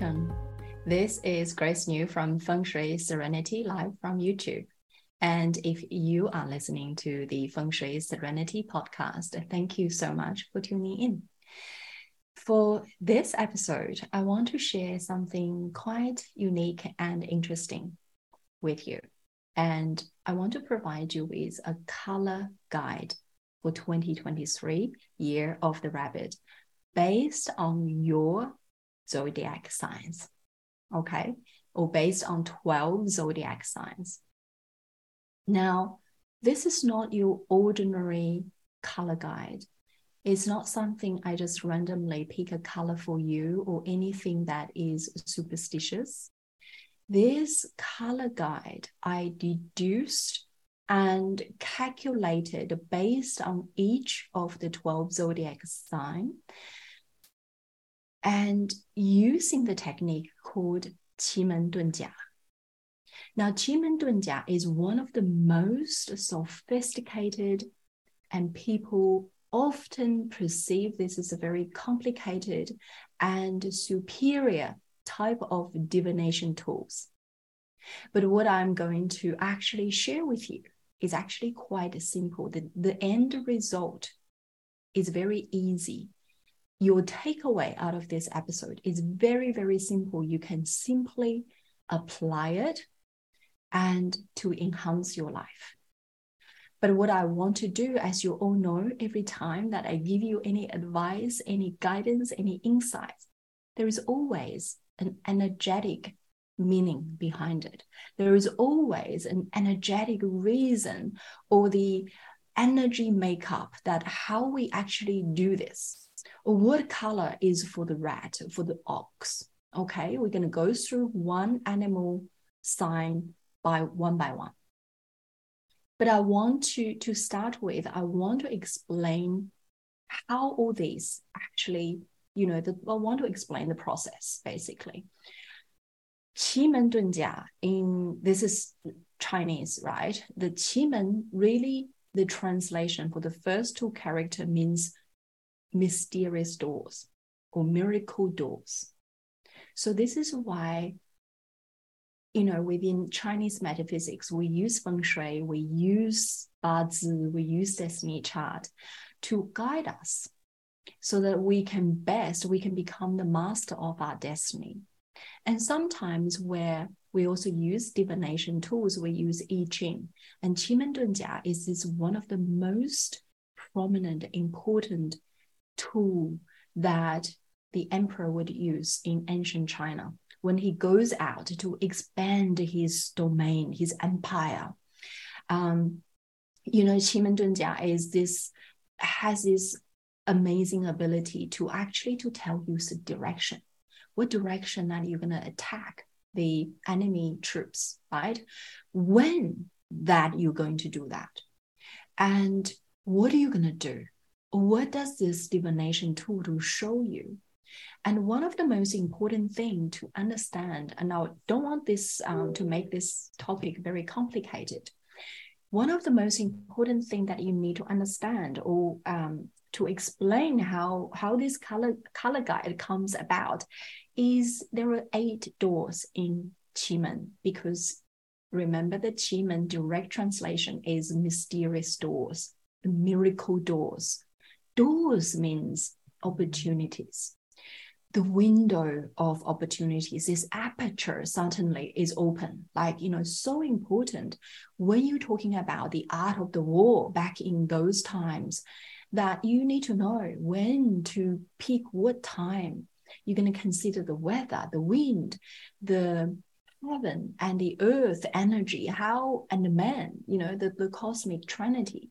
welcome. This is Grace New from Feng Shui Serenity live from YouTube. And if you are listening to the Feng Shui Serenity podcast, thank you so much for tuning in. For this episode, I want to share something quite unique and interesting with you. And I want to provide you with a color guide for 2023 year of the rabbit based on your zodiac signs, okay, or based on 12 zodiac signs. Now, this is not your ordinary color guide. It's not something I just randomly pick a color for you or anything that is superstitious. This color guide I deduced and calculated based on each of the 12 zodiac sign and using the technique called Qimen Dunjia. Now, Qimen Dunjia is one of the most sophisticated and people often perceive this as a very complicated and superior type of divination tools. But what I'm going to actually share with you is actually quite simple. The, the end result is very easy your takeaway out of this episode is very, very simple. You can simply apply it and to enhance your life. But what I want to do, as you all know, every time that I give you any advice, any guidance, any insights, there is always an energetic meaning behind it. There is always an energetic reason or the energy makeup that how we actually do this what color is for the rat, for the ox. Okay, we're going to go through one animal sign by one by one. But I want to, to start with, I want to explain how all these actually, you know, the, I want to explain the process basically. Qimen Dunjia in this is Chinese, right? The Qimen really the translation for the first two character means mysterious doors or miracle doors. So this is why, you know, within Chinese metaphysics, we use feng shui, we use bazi, we use destiny chart to guide us so that we can best, we can become the master of our destiny. And sometimes where we also use divination tools, we use I Ching. And Qimen Dunjia is this one of the most prominent, important tool that the emperor would use in ancient China when he goes out to expand his domain, his empire. Um, you know, Qimen Dunjia is this has this amazing ability to actually to tell you the direction, what direction that you're gonna attack the enemy troops, right? When that you're going to do that, and what are you gonna do? What does this divination tool to show you? And one of the most important thing to understand, and I don't want this um, to make this topic very complicated. One of the most important thing that you need to understand or um, to explain how how this color color guide comes about is there are eight doors in Qimen because remember the Qimen direct translation is mysterious doors, miracle doors doors means opportunities. The window of opportunities, this aperture certainly is open. Like, you know, so important when you're talking about the art of the war back in those times that you need to know when to pick what time you're going to consider the weather, the wind, the heaven and the earth energy, how and the man, you know, the, the cosmic trinity.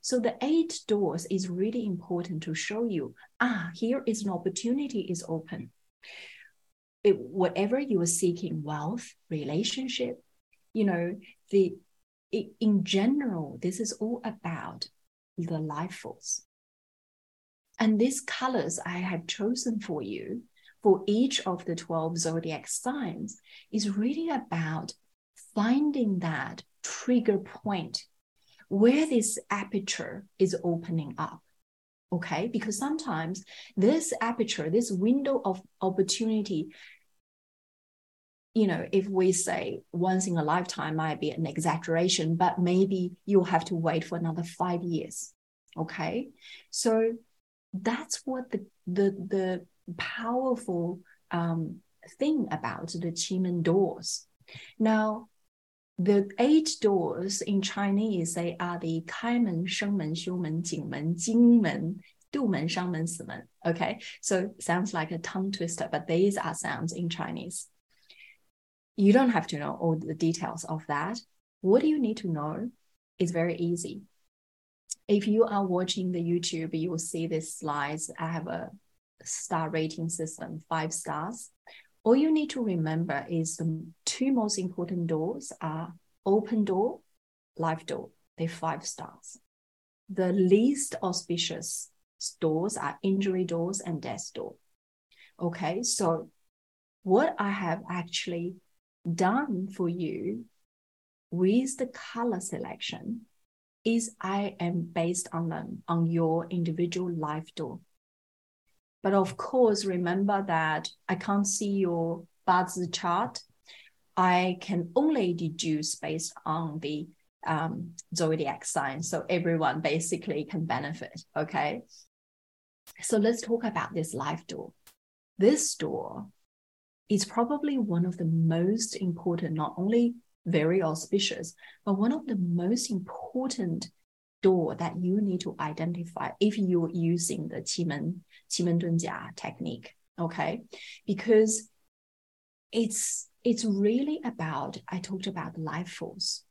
So the eight doors is really important to show you, ah, here is an opportunity is open. It, whatever you are seeking, wealth, relationship, you know, the in general, this is all about the life force. And these colors I have chosen for you for each of the 12 zodiac signs is really about finding that trigger point where this aperture is opening up. Okay, because sometimes this aperture, this window of opportunity you know, if we say once in a lifetime might be an exaggeration, but maybe you'll have to wait for another five years. Okay. So that's what the the the powerful um, thing about the Qimen doors. Now, the eight doors in Chinese, they are the 开门、生门、修门、景门、金门、杜门、商门、死门. Okay, so sounds like a tongue twister, but these are sounds in Chinese. You don't have to know all the details of that. What you need to know is very easy. If you are watching the YouTube, you will see these slides. I have a star rating system, five stars. All you need to remember is the two most important doors are open door, life door. They're five stars. The least auspicious doors are injury doors and death door. Okay, so what I have actually done for you with the color selection is I am based on them on your individual life door. But of course, remember that I can't see your Bazi chart. I can only deduce based on the um, zodiac sign. So everyone basically can benefit. Okay. So let's talk about this life door. This door is probably one of the most important, not only very auspicious, but one of the most important door that you need to identify if you're using the Technique. Okay. Because it's it's really about, I talked about life force.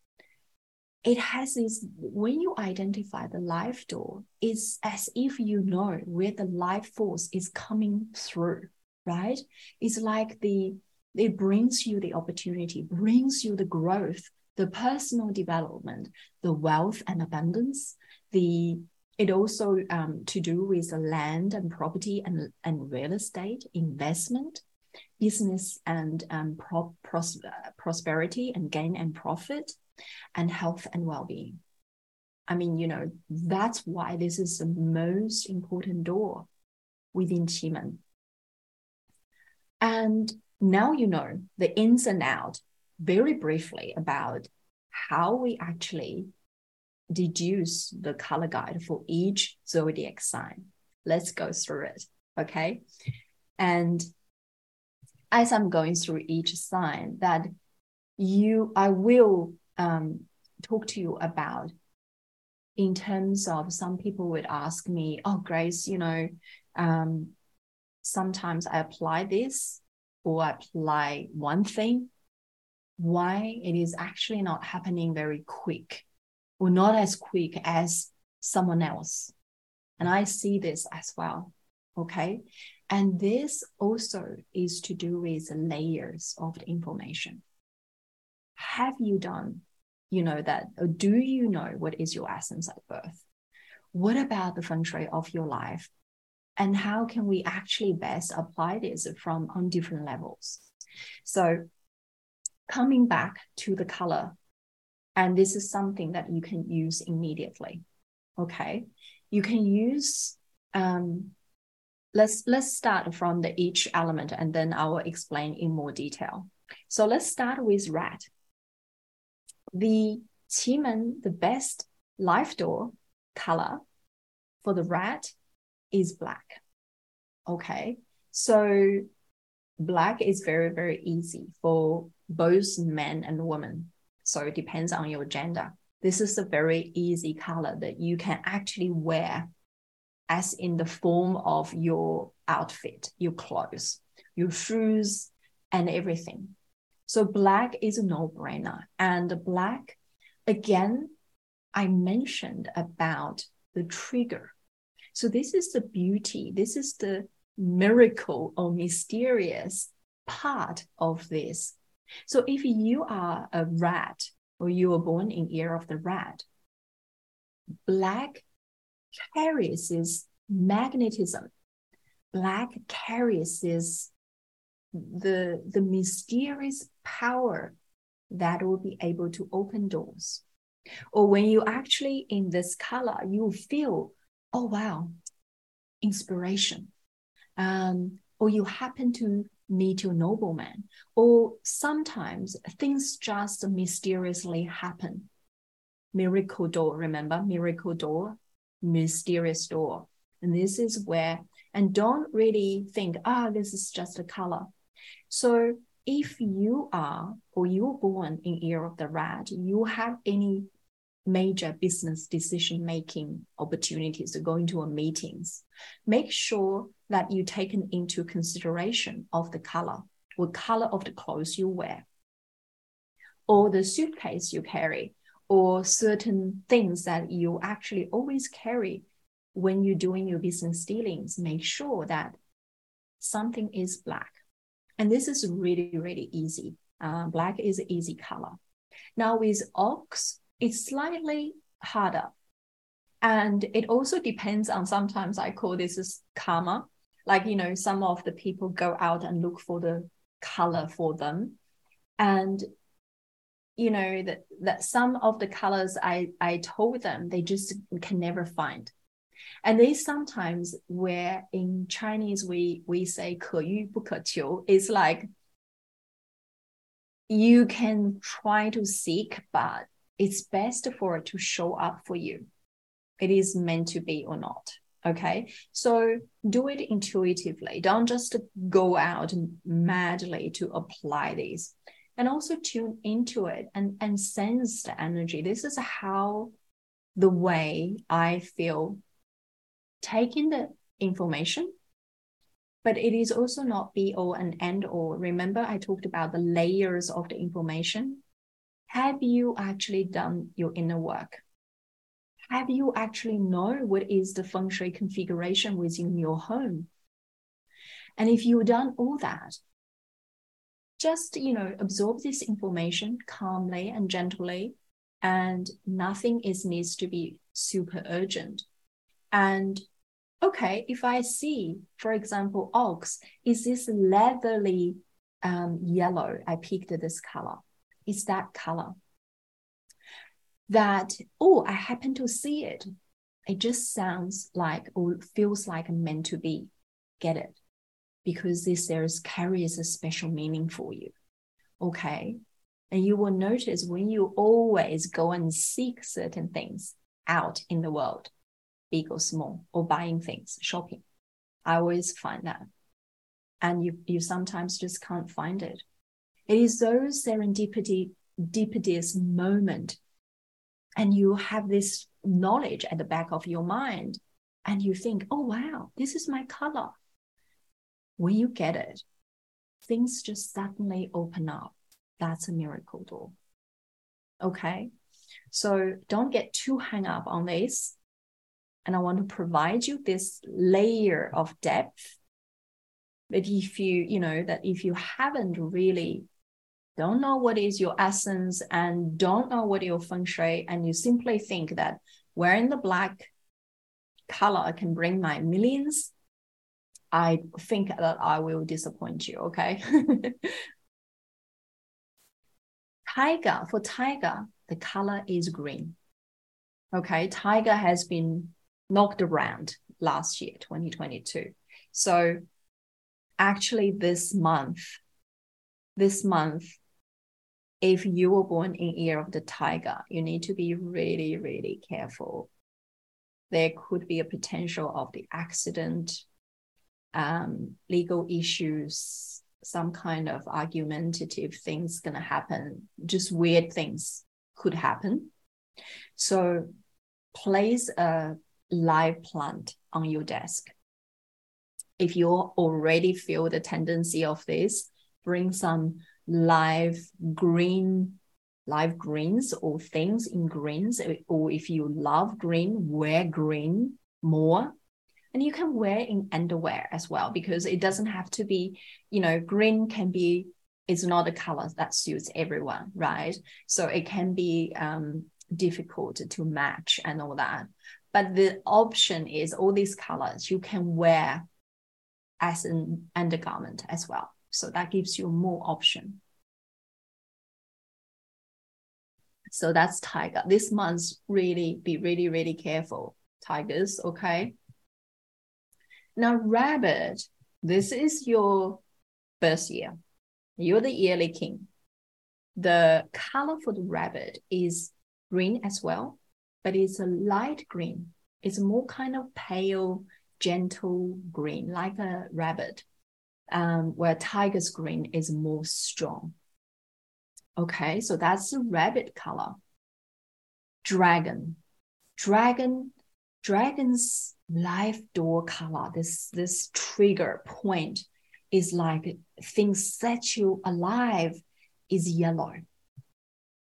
It has this when you identify the life door, it's as if you know where the life force is coming through, right? It's like the it brings you the opportunity, brings you the growth, the personal development, the wealth and abundance, the it also um, to do with land and property and, and real estate investment, business and um, pro- pros- prosperity and gain and profit, and health and well-being. I mean, you know, that's why this is the most important door within Qimen. And now you know the ins and out very briefly about how we actually deduce the color guide for each zodiac sign. Let's go through it. Okay. And as I'm going through each sign, that you, I will um, talk to you about in terms of some people would ask me, oh, Grace, you know, um, sometimes I apply this or I apply one thing, why it is actually not happening very quick or not as quick as someone else. And I see this as well. Okay. And this also is to do with layers of the information. Have you done, you know, that, or do you know what is your essence at birth? What about the feng shui of your life? and how can we actually best apply this from on different levels so coming back to the color and this is something that you can use immediately okay you can use um, let's let's start from the each element and then i will explain in more detail so let's start with red the Qimen, the best life door color for the rat is black. Okay. So black is very, very easy for both men and women. So it depends on your gender. This is a very easy color that you can actually wear as in the form of your outfit, your clothes, your shoes, and everything. So black is a no-brainer. And black, again, I mentioned about the trigger so this is the beauty. This is the miracle or mysterious part of this. So if you are a rat or you were born in year of the rat, black carries this magnetism. Black carries this the the mysterious power that will be able to open doors. Or when you actually in this color, you feel oh wow inspiration um, or you happen to meet your nobleman. Or sometimes things just mysteriously happen. Miracle door, remember? Miracle door, mysterious door. And this is where, and don't really think, ah, oh, this is just a color. So if you are or you're born in year of the rat, you have any major business decision making opportunities to go into a meetings, make sure that you taken into consideration of the color, what color of the clothes you wear, or the suitcase you carry, or certain things that you actually always carry when you're doing your business dealings. Make sure that something is black. And this is really, really easy. Uh, black is an easy color. Now with ox, it's slightly harder. And it also depends on sometimes I call this is karma. Like, you know, some of the people go out and look for the color for them. And you know that that some of the colors I I told them they just can never find. And they sometimes where in Chinese we we say 可遇不可求, it's like you can try to seek, but it's best for it to show up for you. It is meant to be or not. Okay. So do it intuitively. Don't just go out madly to apply these. And also tune into it and, and sense the energy. This is how the way I feel taking the information, but it is also not be all and end all. Remember, I talked about the layers of the information have you actually done your inner work? Have you actually know what is the feng shui configuration within your home? And if you've done all that, just you know absorb this information calmly and gently, and nothing is needs to be super urgent. And okay, if I see, for example, ox, is this leathery um, yellow? I picked this color is that color. That, oh, I happen to see it. It just sounds like or feels like meant to be. Get it? Because this there's carries a special meaning for you. Okay. And you will notice when you always go and seek certain things out in the world, big or small, or buying things, shopping. I always find that. And you you sometimes just can't find it. It is those serendipitous moment, and you have this knowledge at the back of your mind, and you think, "Oh wow, this is my color." When you get it, things just suddenly open up. That's a miracle door. Okay, so don't get too hung up on this. And I want to provide you this layer of depth but if you you know that if you haven't really don't know what is your essence and don't know what your feng shui, and you simply think that wearing the black color can bring my millions, I think that I will disappoint you. Okay. tiger, for tiger, the color is green. Okay. Tiger has been knocked around last year, 2022. So actually, this month, this month, if you were born in year of the tiger, you need to be really, really careful. There could be a potential of the accident, um, legal issues, some kind of argumentative things gonna happen. Just weird things could happen. So place a live plant on your desk. If you already feel the tendency of this, bring some live green live greens or things in greens or if you love green wear green more. And you can wear in underwear as well because it doesn't have to be you know green can be it's not a color that suits everyone right? So it can be um, difficult to match and all that. But the option is all these colors you can wear as an undergarment as well so that gives you more option. So that's tiger. This month, really be really, really careful, tigers. Okay. Now, rabbit, this is your first year. You're the yearly king. The color for the rabbit is green as well, but it's a light green. It's more kind of pale, gentle green, like a rabbit, um, where tiger's green is more strong. Okay, so that's the rabbit color. Dragon. Dragon, dragon's life door color, this, this trigger point is like things set you alive is yellow.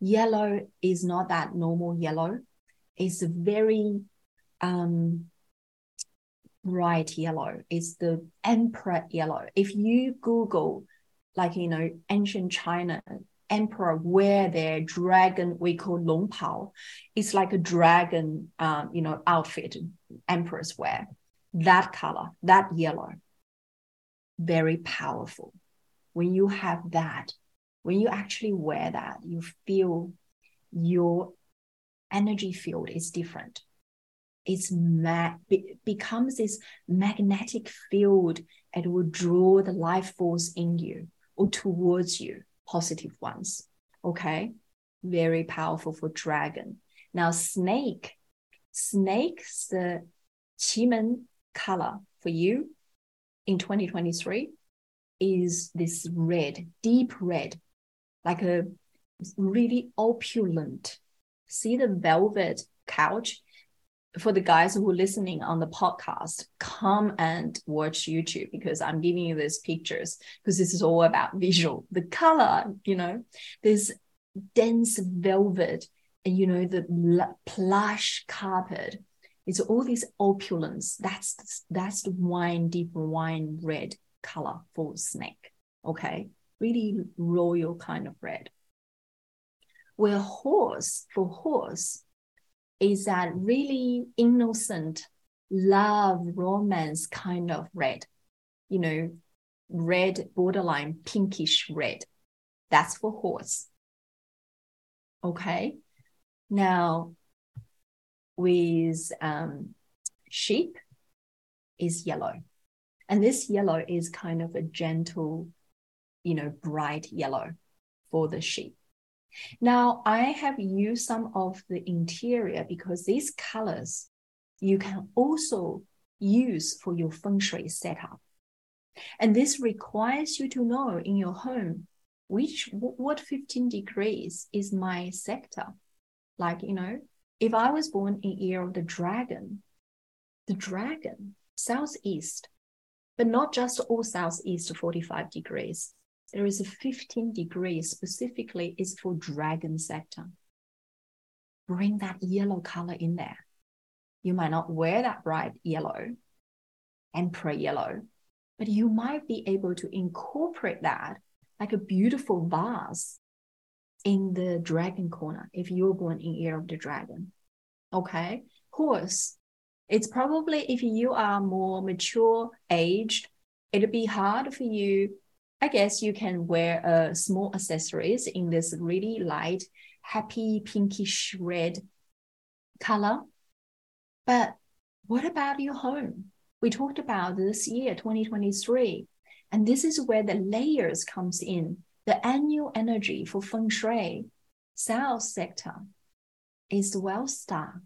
Yellow is not that normal yellow. It's a very um, bright yellow. It's the emperor yellow. If you Google, like, you know, ancient China, emperor wear their dragon, we call long pao. It's like a dragon, um, you know, outfit emperors wear. That color, that yellow, very powerful. When you have that, when you actually wear that, you feel your energy field is different. It's ma- be- becomes this magnetic field and will draw the life force in you or towards you, positive ones. Okay. Very powerful for dragon. Now, snake. Snake's the Qimen color for you in 2023 is this red, deep red, like a really opulent. See the velvet couch? For the guys who are listening on the podcast, come and watch YouTube because I'm giving you these pictures because this is all about visual. The color, you know, this dense velvet and you know the plush carpet. It's all this opulence. That's that's the wine deep wine red color for snake okay? Really royal kind of red. Where horse for horse is that really innocent love romance kind of red you know red borderline pinkish red that's for horse okay now with um, sheep is yellow. And this yellow is kind of a gentle, you know, bright yellow for the sheep. Now, I have used some of the interior because these colors you can also use for your feng shui setup. And this requires you to know in your home which what 15 degrees is my sector. Like, you know, if I was born in year of the dragon, the dragon, southeast, but not just all southeast 45 degrees. There is a 15 degrees specifically is for dragon sector. Bring that yellow color in there. You might not wear that bright yellow, emperor yellow, but you might be able to incorporate that like a beautiful vase in the dragon corner if you're born in year of the dragon. Okay. Horse. It's probably if you are more mature aged, it'll be hard for you. I guess you can wear uh, small accessories in this really light, happy pinkish red color. But what about your home? We talked about this year, 2023. And this is where the layers comes in the annual energy for feng shui, south sector is the wealth star.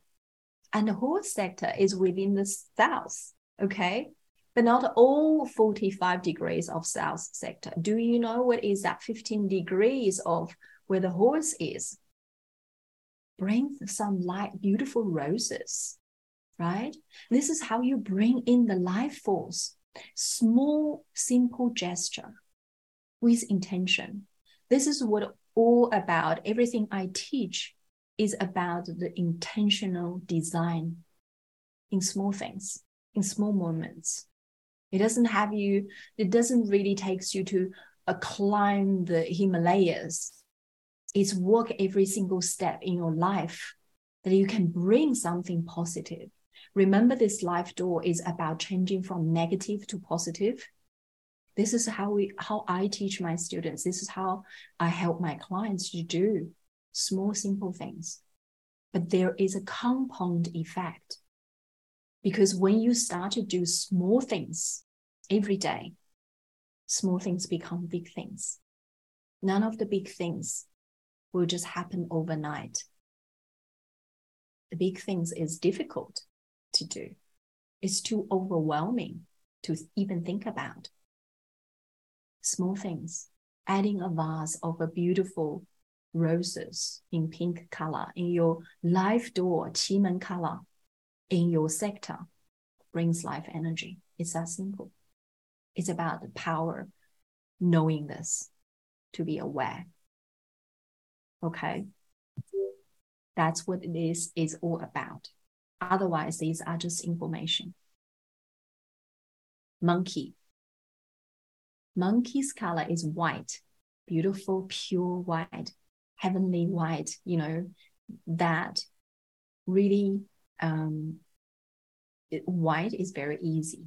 And the whole sector is within the south. Okay. But not all 45 degrees of south sector. Do you know what is that 15 degrees of where the horse is? Bring some light, beautiful roses, right? This is how you bring in the life force. Small, simple gesture with intention. This is what all about. Everything I teach is about the intentional design in small things, in small moments. It doesn't have you, it doesn't really takes you to uh, climb the Himalayas. It's work every single step in your life that you can bring something positive. Remember, this life door is about changing from negative to positive this is how we how i teach my students this is how i help my clients to do small simple things but there is a compound effect because when you start to do small things every day small things become big things. None of the big things will just happen overnight. The big things is difficult to do. It's too overwhelming to even think about. Small things, adding a vase of a beautiful roses in pink color in your life door, Qi color in your sector brings life energy. It's that simple. It's about the power knowing this to be aware. Okay. That's what it is, is all about. Otherwise, these are just information. Monkey. Monkey's color is white, beautiful, pure white, heavenly white, you know, that really um, white is very easy.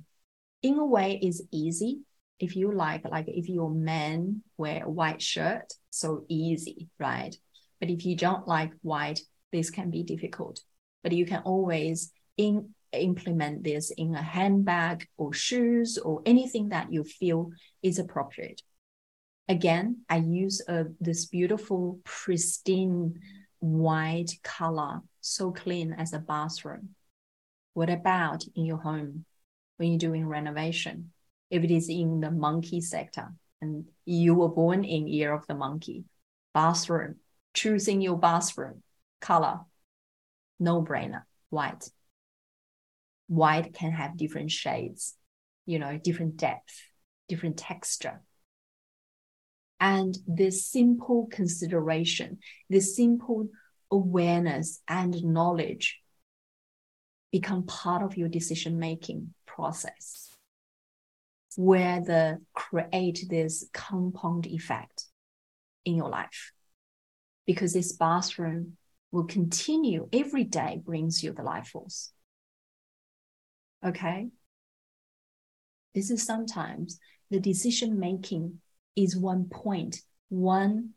In a way, is easy if you like, like if your men wear a white shirt, so easy, right? But if you don't like white, this can be difficult. But you can always in, implement this in a handbag or shoes or anything that you feel is appropriate. Again, I use uh, this beautiful, pristine white color, so clean as a bathroom. What about in your home when you're doing renovation? If it is in the monkey sector and you were born in year of the monkey, bathroom, choosing your bathroom color, no brainer, white. White can have different shades, you know, different depth, different texture. And this simple consideration, this simple awareness and knowledge become part of your decision making process where the create this compound effect in your life. Because this bathroom will continue every day brings you the life force. Okay? This is sometimes the decision making is one point one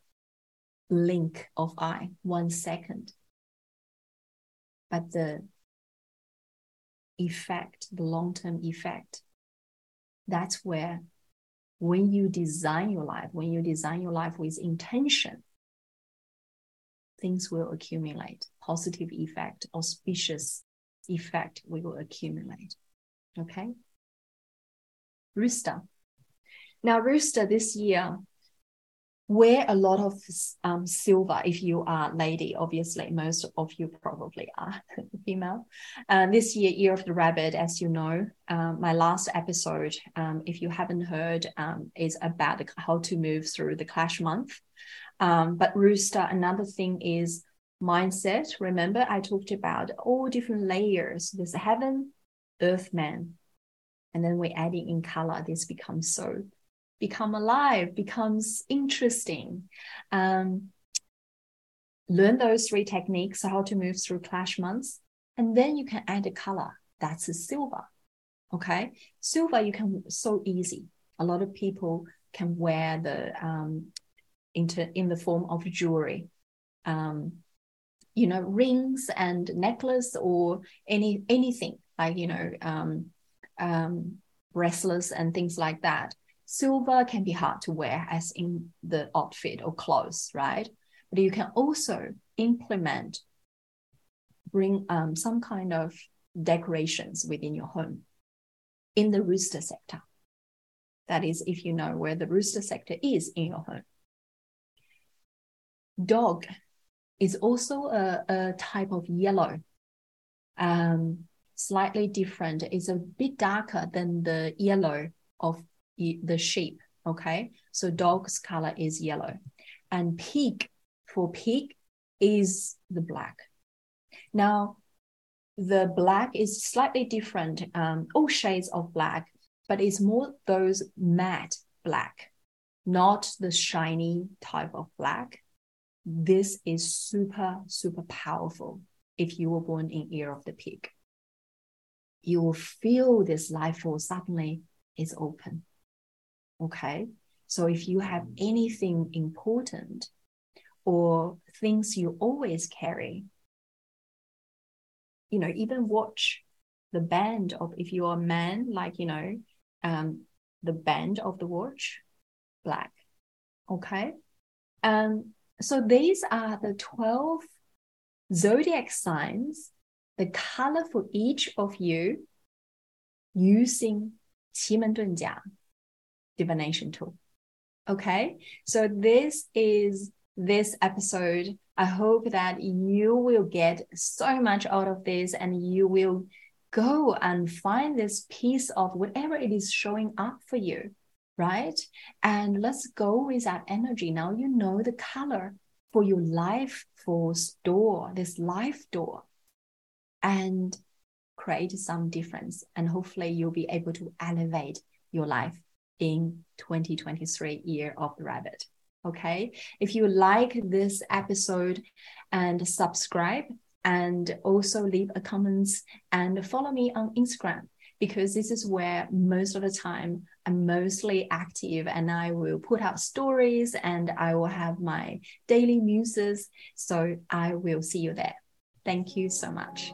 blink of eye one second but the effect the long-term effect that's where when you design your life when you design your life with intention things will accumulate. Positive effect, auspicious effect will accumulate. Okay. Rooster. Now, Rooster this year wear a lot of um, silver if you are lady obviously most of you probably are female uh, this year year of the rabbit as you know um, my last episode um, if you haven't heard um, is about how to move through the clash month um, but rooster, another thing is mindset. Remember, I talked about all different layers. There's heaven, earth, man. And then we're adding in color. This becomes so become alive, becomes interesting. Um, learn those three techniques, how to move through clash months. And then you can add a color. That's a silver. Okay. Silver, you can so easy. A lot of people can wear the um, into in the form of jewelry. Um, you know, rings and necklace or any anything like you know um, um, bracelets and things like that. Silver can be hard to wear as in the outfit or clothes, right? But you can also implement bring um, some kind of decorations within your home in the rooster sector. That is, if you know where the rooster sector is in your home dog is also a, a type of yellow, um, slightly different. It's a bit darker than the yellow of the sheep. Okay, so dog's color is yellow, and pig for pig is the black. Now, the black is slightly different, um, all shades of black, but it's more those matte black, not the shiny type of black this is super, super powerful if you were born in year of the pig. You will feel this life force suddenly is open. Okay. So if you have anything important or things you always carry, you know, even watch the band of if you're a man, like, you know, um, the band of the watch, black. Okay. Um, so these are the 12 zodiac signs, the color for each of you using 奇门遁甲 divination tool. Okay, so this is this episode. I hope that you will get so much out of this and you will go and find this piece of whatever it is showing up for you, right? And let's go with that energy. Now you know the color for your life force door, this life door, and create some difference. And hopefully you'll be able to elevate your life in 2023 year of the rabbit. Okay. If you like this episode and subscribe and also leave a comments and follow me on Instagram because this is where most of the time I'm mostly active and I will put out stories and I will have my daily muses. So I will see you there. Thank you so much.